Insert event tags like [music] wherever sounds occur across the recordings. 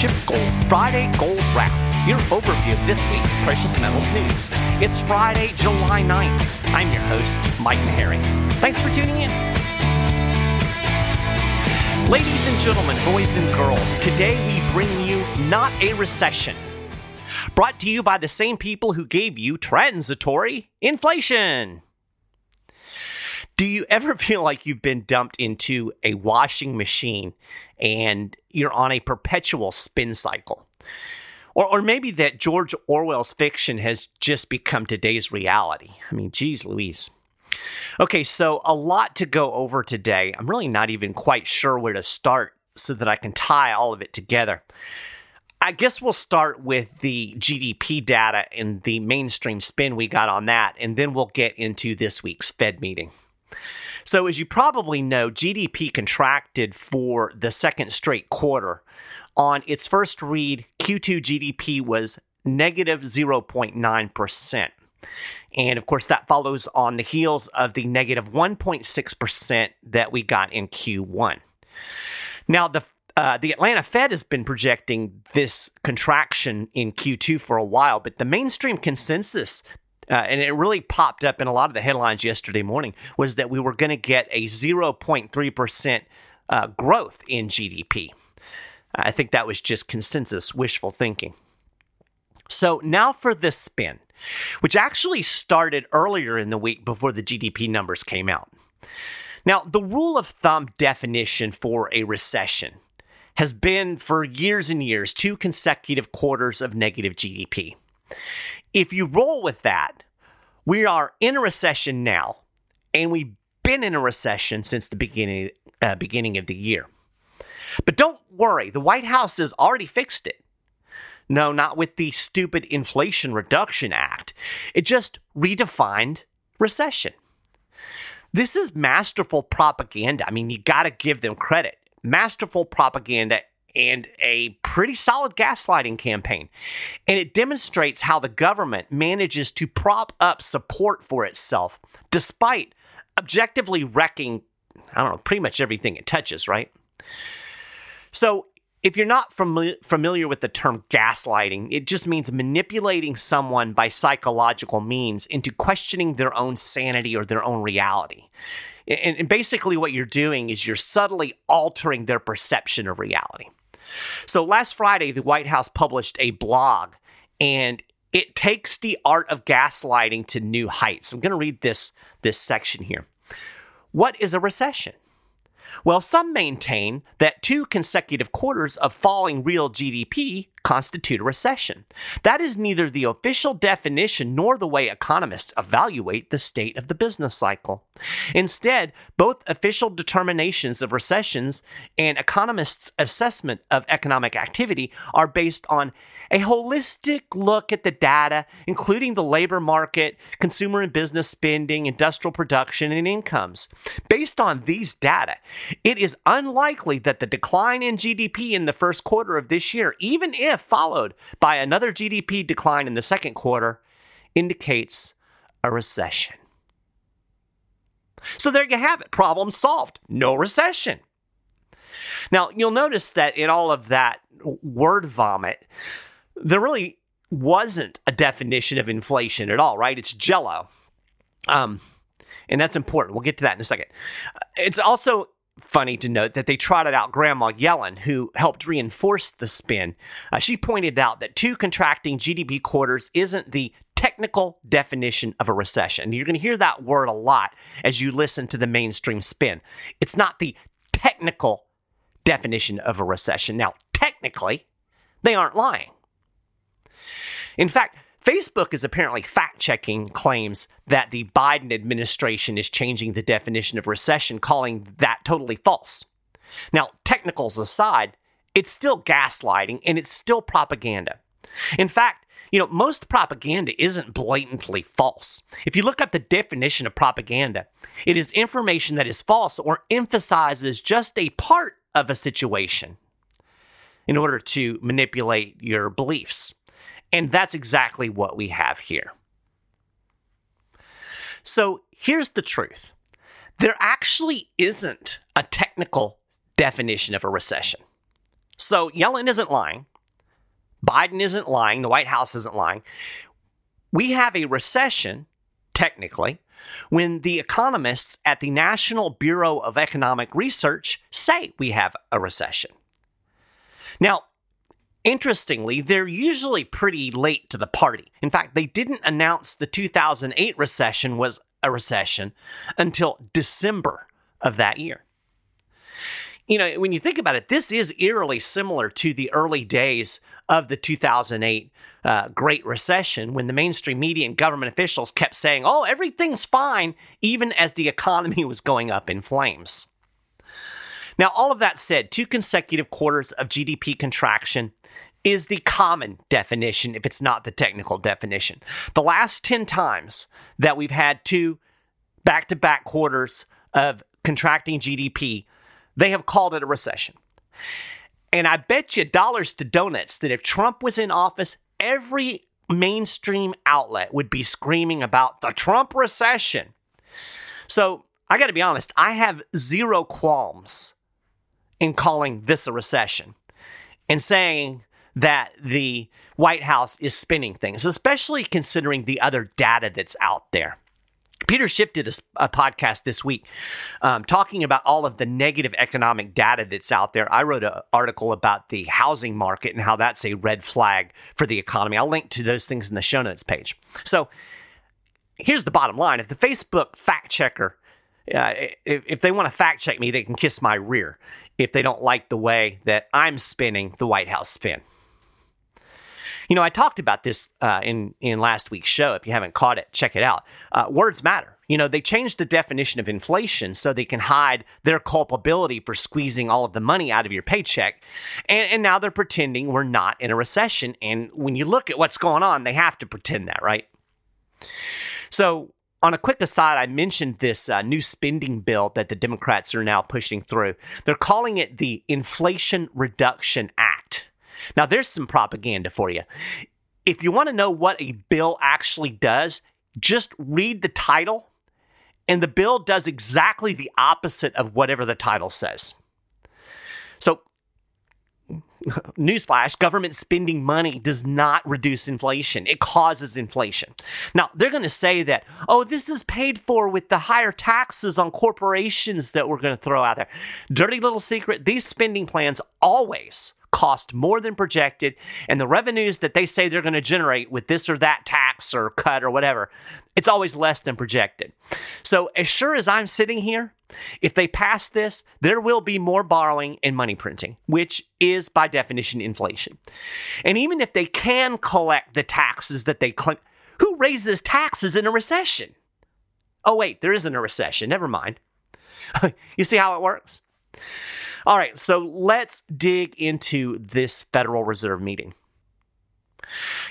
Flagship Gold Friday Gold Wrap, your overview of this week's precious metals news. It's Friday, July 9th. I'm your host, Mike Maharrey. Thanks for tuning in. Ladies and gentlemen, boys and girls, today we bring you Not a Recession. Brought to you by the same people who gave you transitory inflation. Do you ever [laughs] feel like you've been dumped into a washing machine and you're on a perpetual spin cycle? Or, or maybe that George Orwell's fiction has just become today's reality. I mean, geez Louise. Okay, so a lot to go over today. I'm really not even quite sure where to start so that I can tie all of it together. I guess we'll start with the GDP data and the mainstream spin we got on that, and then we'll get into this week's Fed meeting. So, as you probably know, GDP contracted for the second straight quarter. On its first read, Q2 GDP was negative 0.9%. And of course, that follows on the heels of the negative 1.6% that we got in Q1. Now, the uh, the Atlanta Fed has been projecting this contraction in Q2 for a while, but the mainstream consensus uh, and it really popped up in a lot of the headlines yesterday morning, was that we were going to get a 0.3% uh, growth in GDP. I think that was just consensus wishful thinking. So now for this spin, which actually started earlier in the week before the GDP numbers came out. Now, the rule of thumb definition for a recession has been for years and years two consecutive quarters of negative GDP. If you roll with that, we are in a recession now, and we've been in a recession since the beginning uh, beginning of the year. But don't worry, the White House has already fixed it. No, not with the stupid Inflation Reduction Act. It just redefined recession. This is masterful propaganda. I mean, you got to give them credit. Masterful propaganda and a pretty solid gaslighting campaign. And it demonstrates how the government manages to prop up support for itself despite objectively wrecking, I don't know, pretty much everything it touches, right? So, if you're not fami- familiar with the term gaslighting, it just means manipulating someone by psychological means into questioning their own sanity or their own reality. And basically, what you're doing is you're subtly altering their perception of reality. So last Friday, the White House published a blog, and it takes the art of gaslighting to new heights. I'm going to read this, this section here. What is a recession? Well, some maintain that two consecutive quarters of falling real GDP constitute a recession. That is neither the official definition nor the way economists evaluate the state of the business cycle. Instead, both official determinations of recessions and economists' assessment of economic activity are based on a holistic look at the data, including the labor market, consumer and business spending, industrial production, and incomes. Based on these data, it is unlikely that the decline in GDP in the first quarter of this year, even if if followed by another GDP decline in the second quarter, indicates a recession. So there you have it. Problem solved. No recession. Now, you'll notice that in all of that word vomit, there really wasn't a definition of inflation at all, right? It's jello. Um, and that's important. We'll get to that in a second. It's also funny to note that they trotted out Grandma Yellen, who helped reinforce the spin. Uh, she pointed out that two contracting GDP quarters isn't the technical definition of a recession. You're going to hear that word a lot as you listen to the mainstream spin. It's not the technical definition of a recession. Now, technically, they aren't lying. In fact, Facebook is apparently fact checking claims that the Biden administration is changing the definition of recession, calling that totally false. Now, technicals aside, it's still gaslighting and it's still propaganda. In fact, you know, most propaganda isn't blatantly false. If you look up the definition of propaganda, it is information that is false or emphasizes just a part of a situation in order to manipulate your beliefs. And that's exactly what we have here. So here's the truth there actually isn't a technical definition of a recession. So Yellen isn't lying. Biden isn't lying. The White House isn't lying. We have a recession, technically, when the economists at the National Bureau of Economic Research say we have a recession. Now, interestingly, they're usually pretty late to the party. In fact, they didn't announce the 2008 recession was a recession until December of that year. You know, when you think about it, this is eerily similar to the early days of the 2008 uh, Great Recession when the mainstream media and government officials kept saying, oh, everything's fine, even as the economy [laughs] was going up in flames. Now, all of that said, two consecutive quarters of GDP contraction is the common definition if it's not the technical definition. The last 10 times that we've had two back to back quarters of contracting GDP, they have called it a recession. And I bet you dollars to donuts that if Trump was in office, every mainstream outlet would be screaming about the Trump recession. So I got to be honest, I have zero qualms in calling this a recession and saying that the White House is spinning things, especially considering the other data that's out there. Peter Schiff did a, a podcast this week um, talking about all of the negative economic data that's out there. I wrote an article about the housing market and how that's a red flag for the economy. I'll link to those things in the show notes page. So here's the bottom line if the Facebook fact checker, uh, if, if they want to fact check me, they can kiss my rear if they don't like the way that I'm spinning the White House spin. You know, I talked about this uh, in in last week's show. If you haven't caught it, check it out. Uh, words matter. You know, they changed the definition of inflation so they can hide their culpability for squeezing all of the money out of your paycheck. And, and now they're pretending we're not in a recession. And when you look at what's going on, they have to pretend that, right? So, on a quick aside, I mentioned this uh, new spending bill that the Democrats are now pushing through. They're calling it the Inflation Reduction Act. Now, there's some propaganda for you. If you want to know what a bill actually does, just read the title, and the bill does exactly the opposite of whatever the title says. So, [laughs] newsflash government spending money does not reduce inflation, it causes inflation. Now, they're going to say that, oh, this is paid for with the higher taxes on corporations that we're going to throw out there. Dirty little secret these spending plans always cost more than projected, and the revenues that they say they're going to generate with this or that tax or cut or whatever, it's always less than projected. So, as sure as I'm sitting here, if they pass this, there will be more borrowing and money printing, which is by definition inflation. And even if they can collect the taxes that they claim, who raises taxes in a recession? Oh, wait, there isn't a recession. Never mind. [laughs] you see how it works? All right, so let's dig into this Federal Reserve meeting.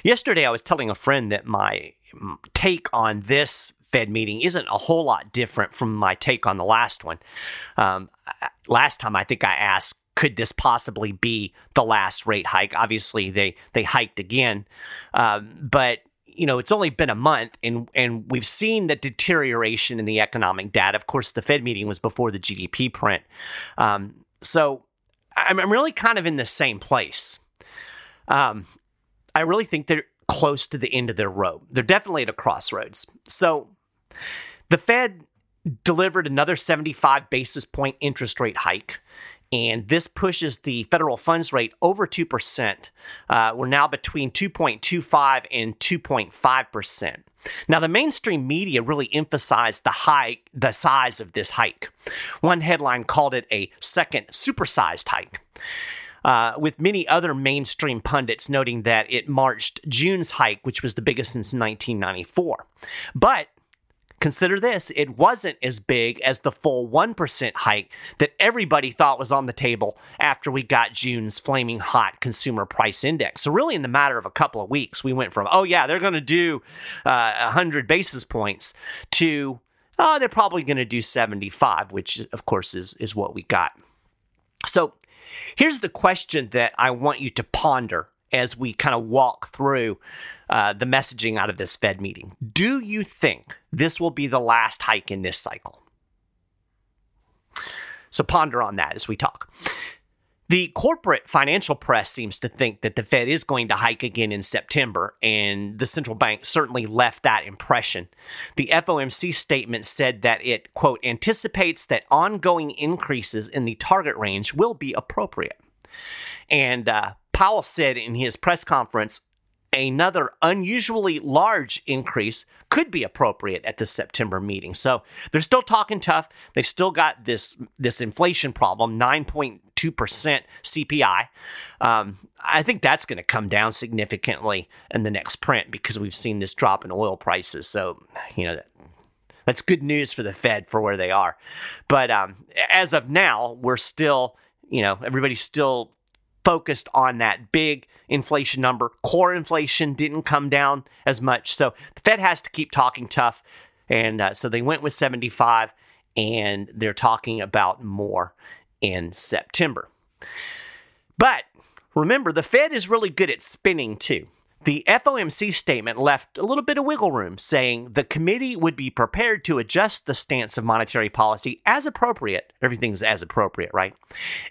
Yesterday, I was telling a friend that my take on this Fed meeting isn't a whole lot different from my take on the last one. Um, last time, I think I asked, could this possibly be the last rate hike? Obviously, they they hiked again, um, but you know it's only been a month, and and we've seen the deterioration in the economic data. Of course, the Fed meeting was before the GDP print. Um, so I'm, I'm really kind of in the same place. Um, I really think they're close to the end of their rope. They're definitely at a crossroads. So the Fed delivered another 75 basis point interest rate hike. And this pushes the federal funds rate over 2%. Uh, we're now between 2.25 and 2.5%. Now, the mainstream media really emphasized the hike, the size of this hike. One headline called it a second supersized hike. Uh, with many other mainstream pundits noting that it marched June's hike, which was the biggest since 1994. But Consider this it wasn't as big as the full 1% hike that everybody thought was on the table after we got June's flaming hot consumer price index. So, really, in the matter of a couple of weeks, we went from, oh, yeah, they're going to do uh, 100 basis points to, oh, they're probably going to do 75, which, of course, is, is what we got. So, here's the question that I want you to ponder as we kind of walk through uh, the messaging out of this Fed meeting. Do you think this will be the last hike in this cycle? So ponder on that as we talk. The corporate financial press seems to think that the Fed is going to hike again in September, and the central bank certainly left that impression. The FOMC statement said that it, quote, anticipates that ongoing increases in the target range will be appropriate. And uh, Powell said in his press conference another unusually large increase could be appropriate at the September meeting. So they're still talking tough. They've still got this this inflation problem, 9.2% CPI. Um, I think that's going to come down significantly in the next print because we've seen this drop in oil prices. So, you know, that's good news for the Fed for where they are. But um, as of now, we're still, you know, everybody's still focused on that big inflation number. Core inflation didn't come down as much. So the Fed has to keep talking tough. And uh, so they went with 75, and they're talking about more in September. But remember, the Fed is really good at spinning too. The FOMC statement left a little bit of wiggle room, saying the committee would be prepared to adjust the stance of monetary policy as appropriate. Everything's as appropriate, right?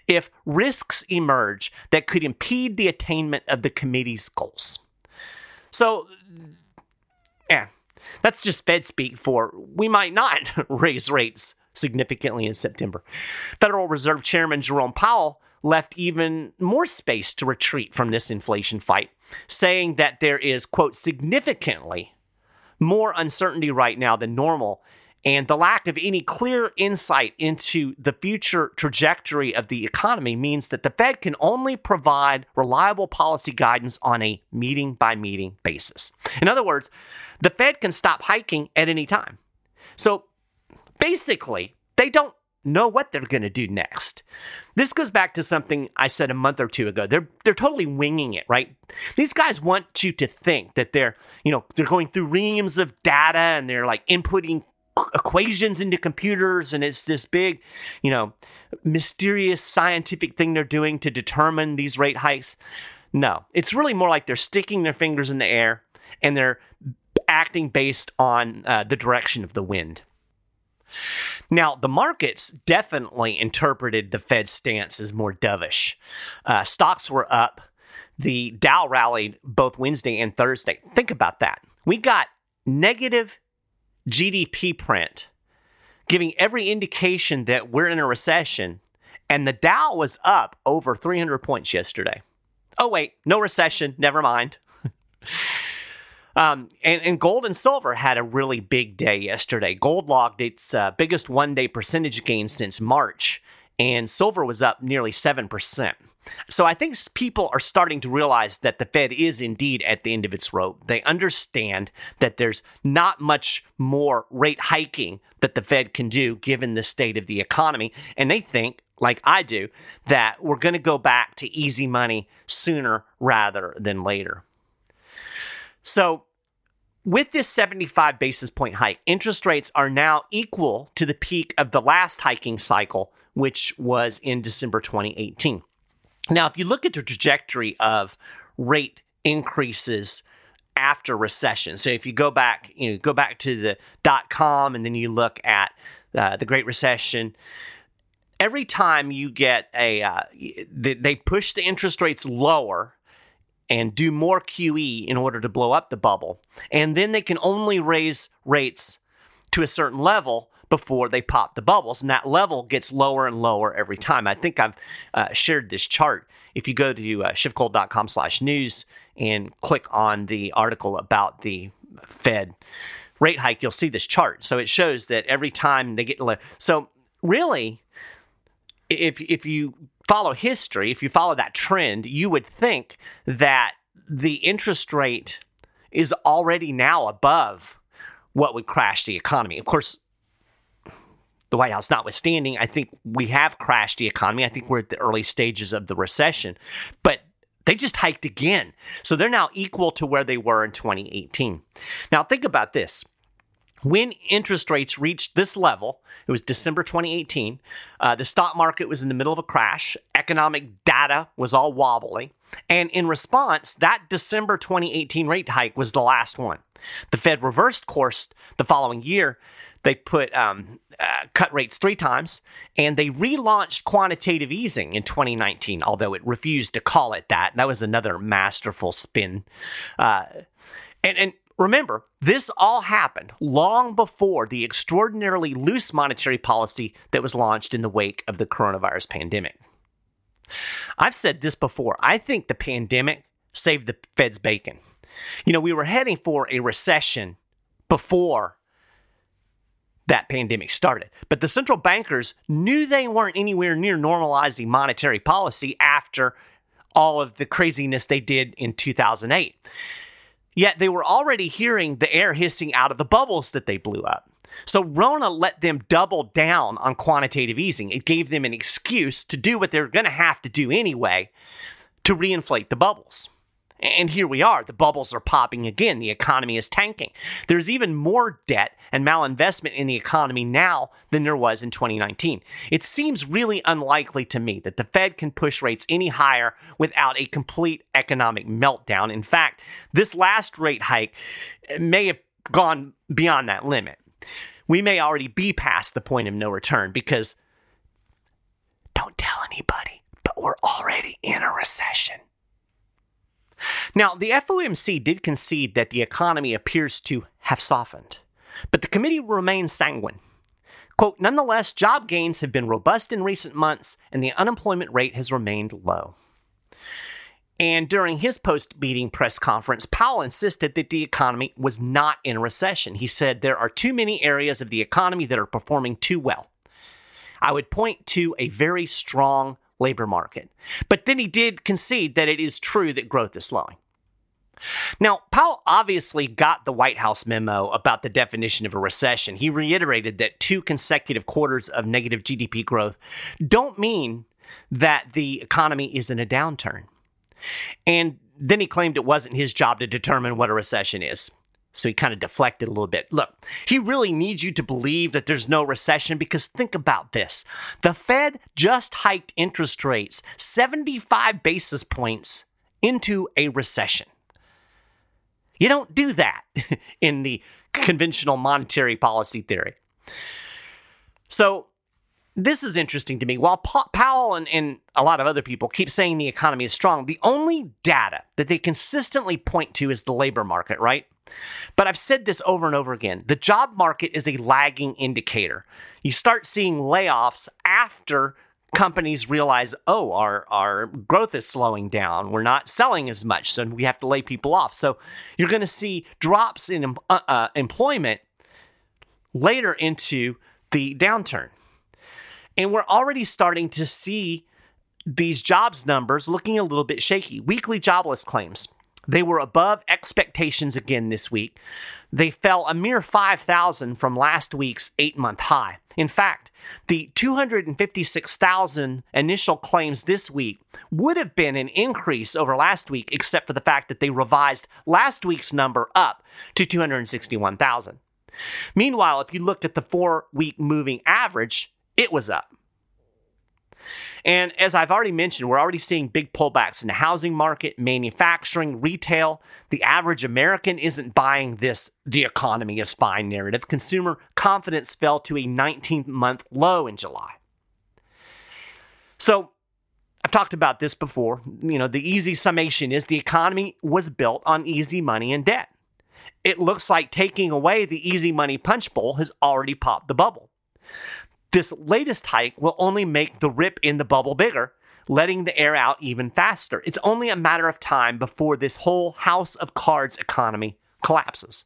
If risks emerge that could impede the attainment of the committee's goals. So, yeah, that's just Fed speak for we might not [laughs] raise rates significantly in September. Federal Reserve Chairman Jerome Powell left even more space to retreat from this inflation fight, saying that there is, quote, significantly more uncertainty right now than normal. And the lack of any clear insight into the future trajectory of the economy means that the Fed can only provide reliable policy guidance on a meeting by meeting basis. In other words, the Fed can stop hiking at any time. So basically, they don't know what they're going to do next. This goes back to something I said a month or two ago. They're they're totally winging it, right? These guys want you to think that they're, you know, they're going through reams of data and they're like inputting equations into computers and it's this big, you know, mysterious scientific thing they're doing to determine these rate hikes. No, it's really more like they're sticking their fingers in the air and they're acting based on uh, the direction of the wind. Now, the markets definitely interpreted the Fed's stance as more dovish. Uh, stocks were up. The Dow rallied both Wednesday and Thursday. Think about that. We got negative GDP print, giving every indication that we're in a recession, and the Dow was up over 300 points yesterday. Oh, wait, no recession. Never mind. [laughs] Um, and, and, gold and silver had a really big day yesterday. Gold logged its uh, biggest one day percentage gain since March, and silver was up nearly 7%. So I think people are starting to realize that the Fed is indeed at the end of its rope. They understand that there's not much more rate hiking that the Fed can do given the state of the economy. And they think, like I do, that we're going to go back to easy money sooner rather than later. So with this 75 basis point hike, interest rates are now equal to the peak of the last hiking cycle, which was in December 2018. Now, if you look at the trajectory of rate increases after recession, so if you go back, you know, go back to the dot com and then you look at uh, the Great Recession, every time you get a, uh, they push the interest rates lower and do more QE in order to blow up the bubble. And then they can only raise rates to a certain level before they pop the bubbles. And that level gets lower and lower every time. I think I've uh, shared this chart. If you go to uh, schiffgold.com slash news and click on the article about the Fed rate hike, you'll see this chart. So it shows that every time they get low. So really, if if you follow history, if you follow that trend, you would think that the interest rate is already now above what would crash the economy. Of course, the White House notwithstanding, I think we have crashed the economy. I think we're at the early stages of the recession, but they just hiked again. So they're now equal to where they were in 2018. Now, think about this when interest rates reached this level, it was December 2018, uh, the stock market was in the middle of a crash, economic data was all wobbly, and in response, that December 2018 rate hike was the last one. The Fed reversed course the following year they put um, uh, cut rates three times, and they relaunched quantitative easing in 2019, although it refused to call it that. That was another masterful spin. Uh, and, and remember, this all happened long before the extraordinarily loose monetary policy that was launched in the wake of the coronavirus pandemic. I've said this before. I think the pandemic saved the Fed's bacon. You know, we were heading for a recession before that pandemic started. But the central bankers knew they weren't anywhere near normalizing monetary policy after all of the craziness they did in 2008. Yet they were already hearing the air hissing out of the bubbles that they blew up. So Rona let them double down on quantitative easing. It gave them an excuse to do what they're going to have to do anyway to reinflate the bubbles. And here we are. The bubbles are popping again. The economy is tanking. There's even more debt and malinvestment in the economy now than there was in 2019. It seems really unlikely to me that the Fed can push rates any higher without a complete economic meltdown. In fact, this last rate hike may have gone beyond that limit. We may already be past the point of no return because don't tell anybody, but we're already in a recession. Now, the FOMC did concede that the economy appears to have softened, but the committee remains sanguine. Quote, nonetheless, job gains have been robust in recent months and the unemployment rate has remained low. And during his post meeting press conference, Powell insisted that the economy was not in recession. He said there are too many areas of the economy that are performing too well. I would point to a very strong labor market. But then he did concede that it is true that growth is slowing. Now, Powell obviously got the White House memo about the definition of a recession. He reiterated that two consecutive quarters of negative GDP growth don't mean that the economy is in a downturn. And then he claimed it wasn't his job to determine what a recession is. So he kind of deflected a little bit. Look, he really needs you to believe that there's no recession because think about this. The Fed just hiked interest rates 75 basis points into a recession. You don't do that [laughs] in the conventional monetary policy theory. So this is interesting to me. While Powell and, and, a lot of other people keep saying the economy is strong, the only data that they consistently point to is the labor market, right? But I've said this over and over again the job market is a lagging indicator. You start seeing layoffs after companies realize, oh, our, our growth is slowing down. We're not selling as much, so we have to lay people off. So you're going to see drops in uh, uh, employment later into the downturn. And we're already starting to see these jobs numbers looking a little bit shaky. Weekly jobless claims. They were above expectations again this week. They fell a mere 5,000 from last week's eight month high. In fact, the 256,000 initial claims this week would have been an increase over last week, except for the fact that they revised last week's number up to 261,000. Meanwhile, if you look at the four week moving average, it was up. And as I've already mentioned, we're already seeing big pullbacks in the housing market, manufacturing, retail. The average American isn't buying this the economy is fine narrative. Consumer confidence fell to a 19 month low in July. So, I've talked about this before. You know, the easy summation is the economy was built on easy money and debt. It looks like taking away the easy money punch bowl has already popped the bubble. This latest hike will only make the rip in the bubble bigger, letting the air out even faster. It's only a matter of time before this whole house of cards economy collapses.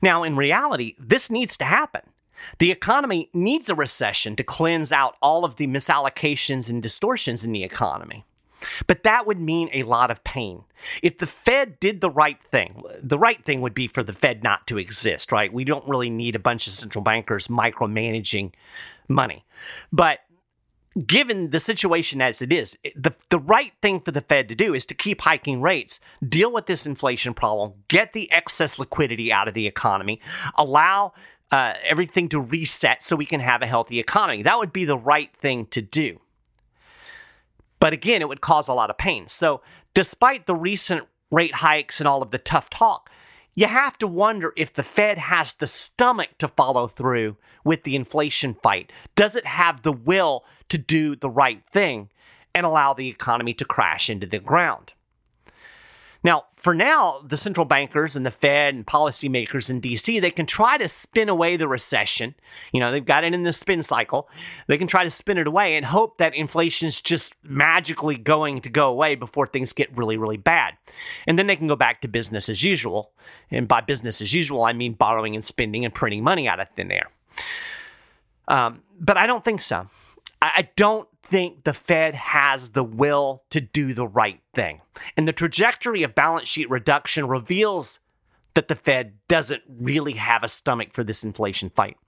Now, in reality, this needs to happen. The economy needs a recession to cleanse out all of the misallocations and distortions in the economy. But that would mean a lot of pain. If the Fed did the right thing, the right thing would be for the Fed not to exist, right? We don't really need a bunch of central bankers micromanaging money. But given the situation as it is, the, the right thing for the Fed to do is to keep hiking rates, deal with this inflation problem, get the excess liquidity out of the economy, allow uh, everything to reset so we can have a healthy economy. That would be the right thing to do. But again, it would cause a lot of pain. So, despite the recent rate hikes and all of the tough talk, you have to wonder if the Fed has the stomach to follow through with the inflation fight. Does it have the will to do the right thing and allow the economy to crash into the ground? Now, for now, the central bankers and the Fed and policymakers in DC, they can try to spin away the recession. You know, they've got it in the spin cycle. They can try to spin it away and hope that inflation's just magically going to go away before things get really, really bad. And then they can go back to business as usual. And by business as usual, I mean borrowing and spending and printing money out of thin air. Um, but I don't think so. I don't think the Fed has the will to do the right thing. And the trajectory of balance sheet reduction reveals that the Fed doesn't really have a stomach for this inflation fight.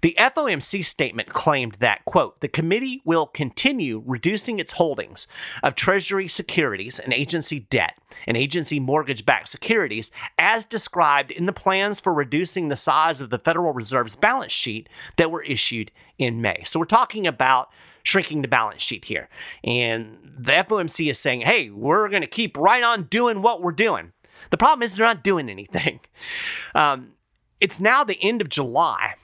The FOMC statement claimed that, quote, the committee will continue reducing its holdings of Treasury securities and agency debt and agency mortgage backed securities as described in the plans for reducing the size of the Federal Reserve's balance sheet that were issued in May. So we're talking about shrinking the balance sheet here. And the FOMC is saying, hey, we're going to keep right on doing what we're doing. The problem is they're not doing anything. [laughs] Um, it's now the end of July,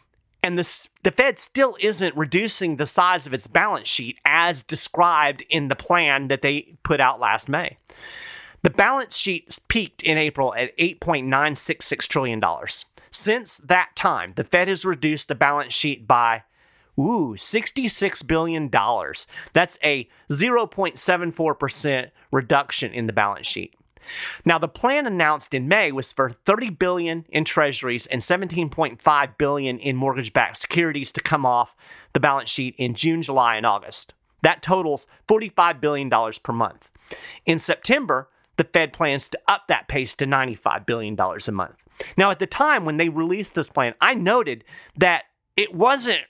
and the, the Fed still isn't reducing the size of its balance sheet as described in the plan that they put out last May. The balance sheet peaked in April at $8.966 trillion. Since that time, the Fed has reduced the balance sheet by Ooh, $66 billion. That's a 0.74% reduction in the balance sheet. Now, the plan announced in May was for 30 billion in treasuries and 17.5 billion in mortgage-backed securities to come off the balance sheet in June, July, and August. That totals $45 billion per month. In September, the Fed plans to up that pace to $95 billion a month. Now, at the time when they released this plan, I noted that it wasn't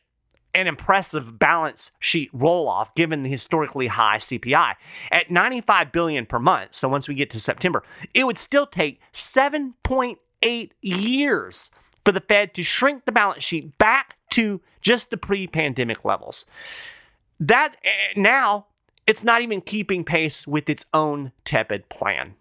an impressive balance sheet roll off given the historically high CPI. At 95 billion per month, so once we get to September, it would still take 7.8 years for the Fed to shrink the balance sheet back to just the pre-pandemic levels. That eh, now it's not even keeping pace with its own tepid plan.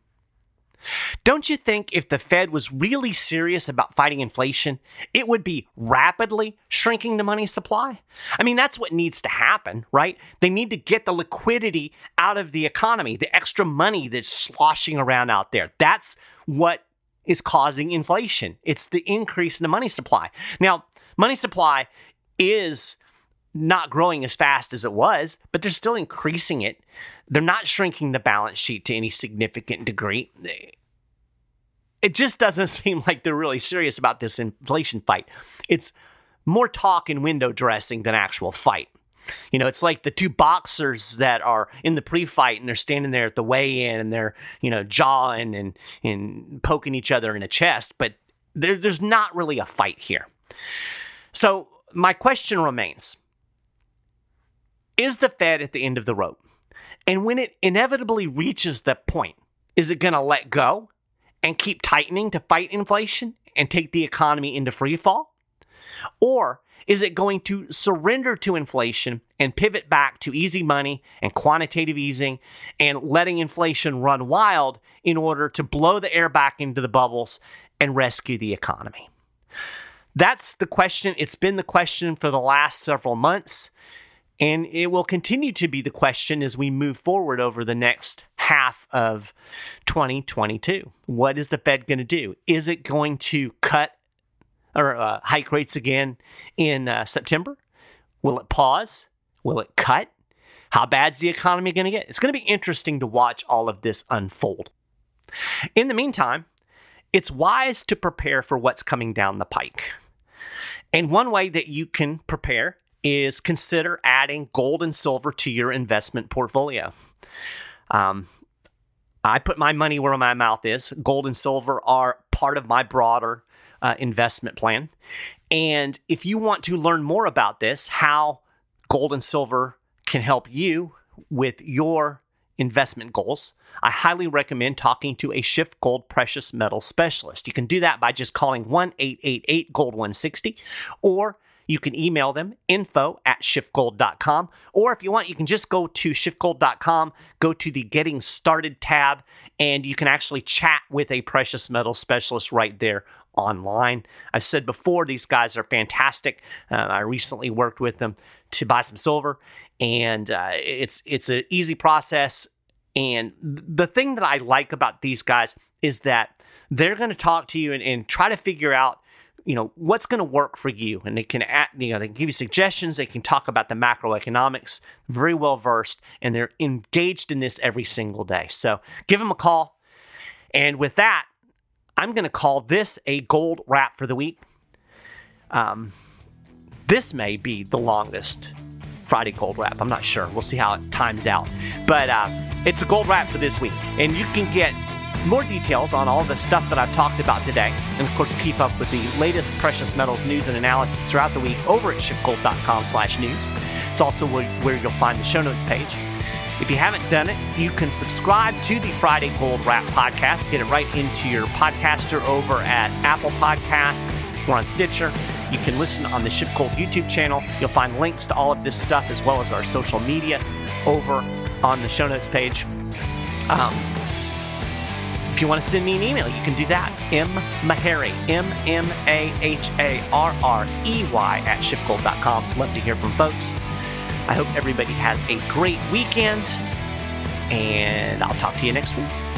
Don't you think if the Fed was really serious about fighting inflation, it would be rapidly shrinking the money supply? I mean, that's what needs to happen, right? They need to get the liquidity out of the economy, the extra money that's sloshing around out there. That's what is causing inflation. It's the increase in the money supply. Now, money supply is not growing as fast as it was, but they're still increasing it. They're not shrinking the balance sheet to any significant degree. It just doesn't [laughs] seem like they're really serious about this inflation fight. It's more talk and window dressing than actual fight. You know, it's like the two boxers that are in the pre-fight and they're standing there at the weigh-in and they're, you know, jawing and, and poking each other in the chest, but there, there's not really a fight here. So my question remains is the Fed at the end of the rope? And when it inevitably reaches that point, is it going to let go and keep tightening to fight inflation and take the economy into free fall? Or is it going to surrender to inflation and pivot back to easy money and quantitative easing and letting inflation run wild in order to blow the air back into the bubbles and rescue the economy? That's the question. It's been the question for the last several months. And it will continue to be the question as we move forward over the next half of 2022. What is the Fed going to do? Is it going to cut or uh, hike rates again in uh, September? Will it pause? Will it cut? How bad's the economy going to get? It's going to be interesting to watch all of this unfold. In the meantime, it's wise to prepare for what's coming down the pike. And one way that you can prepare is consider adding gold and silver to your investment portfolio. Um, I put my money where my mouth is. Gold and silver are part of my broader uh, investment plan. And if you want to learn more about this, how gold and silver can help you with your investment goals, I highly recommend talking to a Schiff Gold precious metal specialist. You can do that by just calling 1 888 Gold 160 or you can email them info at schiffgold.com. Or if you want, you can just go to schiffgold.com, go to the Getting Started tab, and you can actually chat with a precious metal specialist right there online. I've said before, these guys are fantastic. Uh, I recently worked with them to buy some silver, and uh, it's it's an easy process. And the thing that I like about these guys is that they're going to talk to you and, and try to figure out you know what's going to work for you? And they can act, you know they can give you suggestions they can talk about the macroeconomics very well versed and they're engaged in this every single day. So give them a call. And with that i'm going to call this a gold wrap for the week. Um, this may be the longest friday gold wrap. I'm not sure. We'll see how it times out. But uh, it's a gold wrap for this week. And you can get more details on all the stuff that I've talked about today, and of course keep up with the latest precious metals news and analysis throughout the week over at schiffgold.com slash news. It's also where, you'll find the show notes page. If you haven't done it, you can subscribe to the Friday Gold Wrap podcast. Get it right into your podcaster over at Apple Podcasts. We're on Stitcher. You can listen on the Schiff Gold YouTube channel. You'll find links to all of this stuff as well as our social media over on the show notes page. Um, you want to send me an email, you can do that. M. Maharrey, M. M. A. H. A. R. R. E. Y. at schiffgold.com. Love to hear from folks. I hope everybody has a great weekend, and I'll talk to you next week.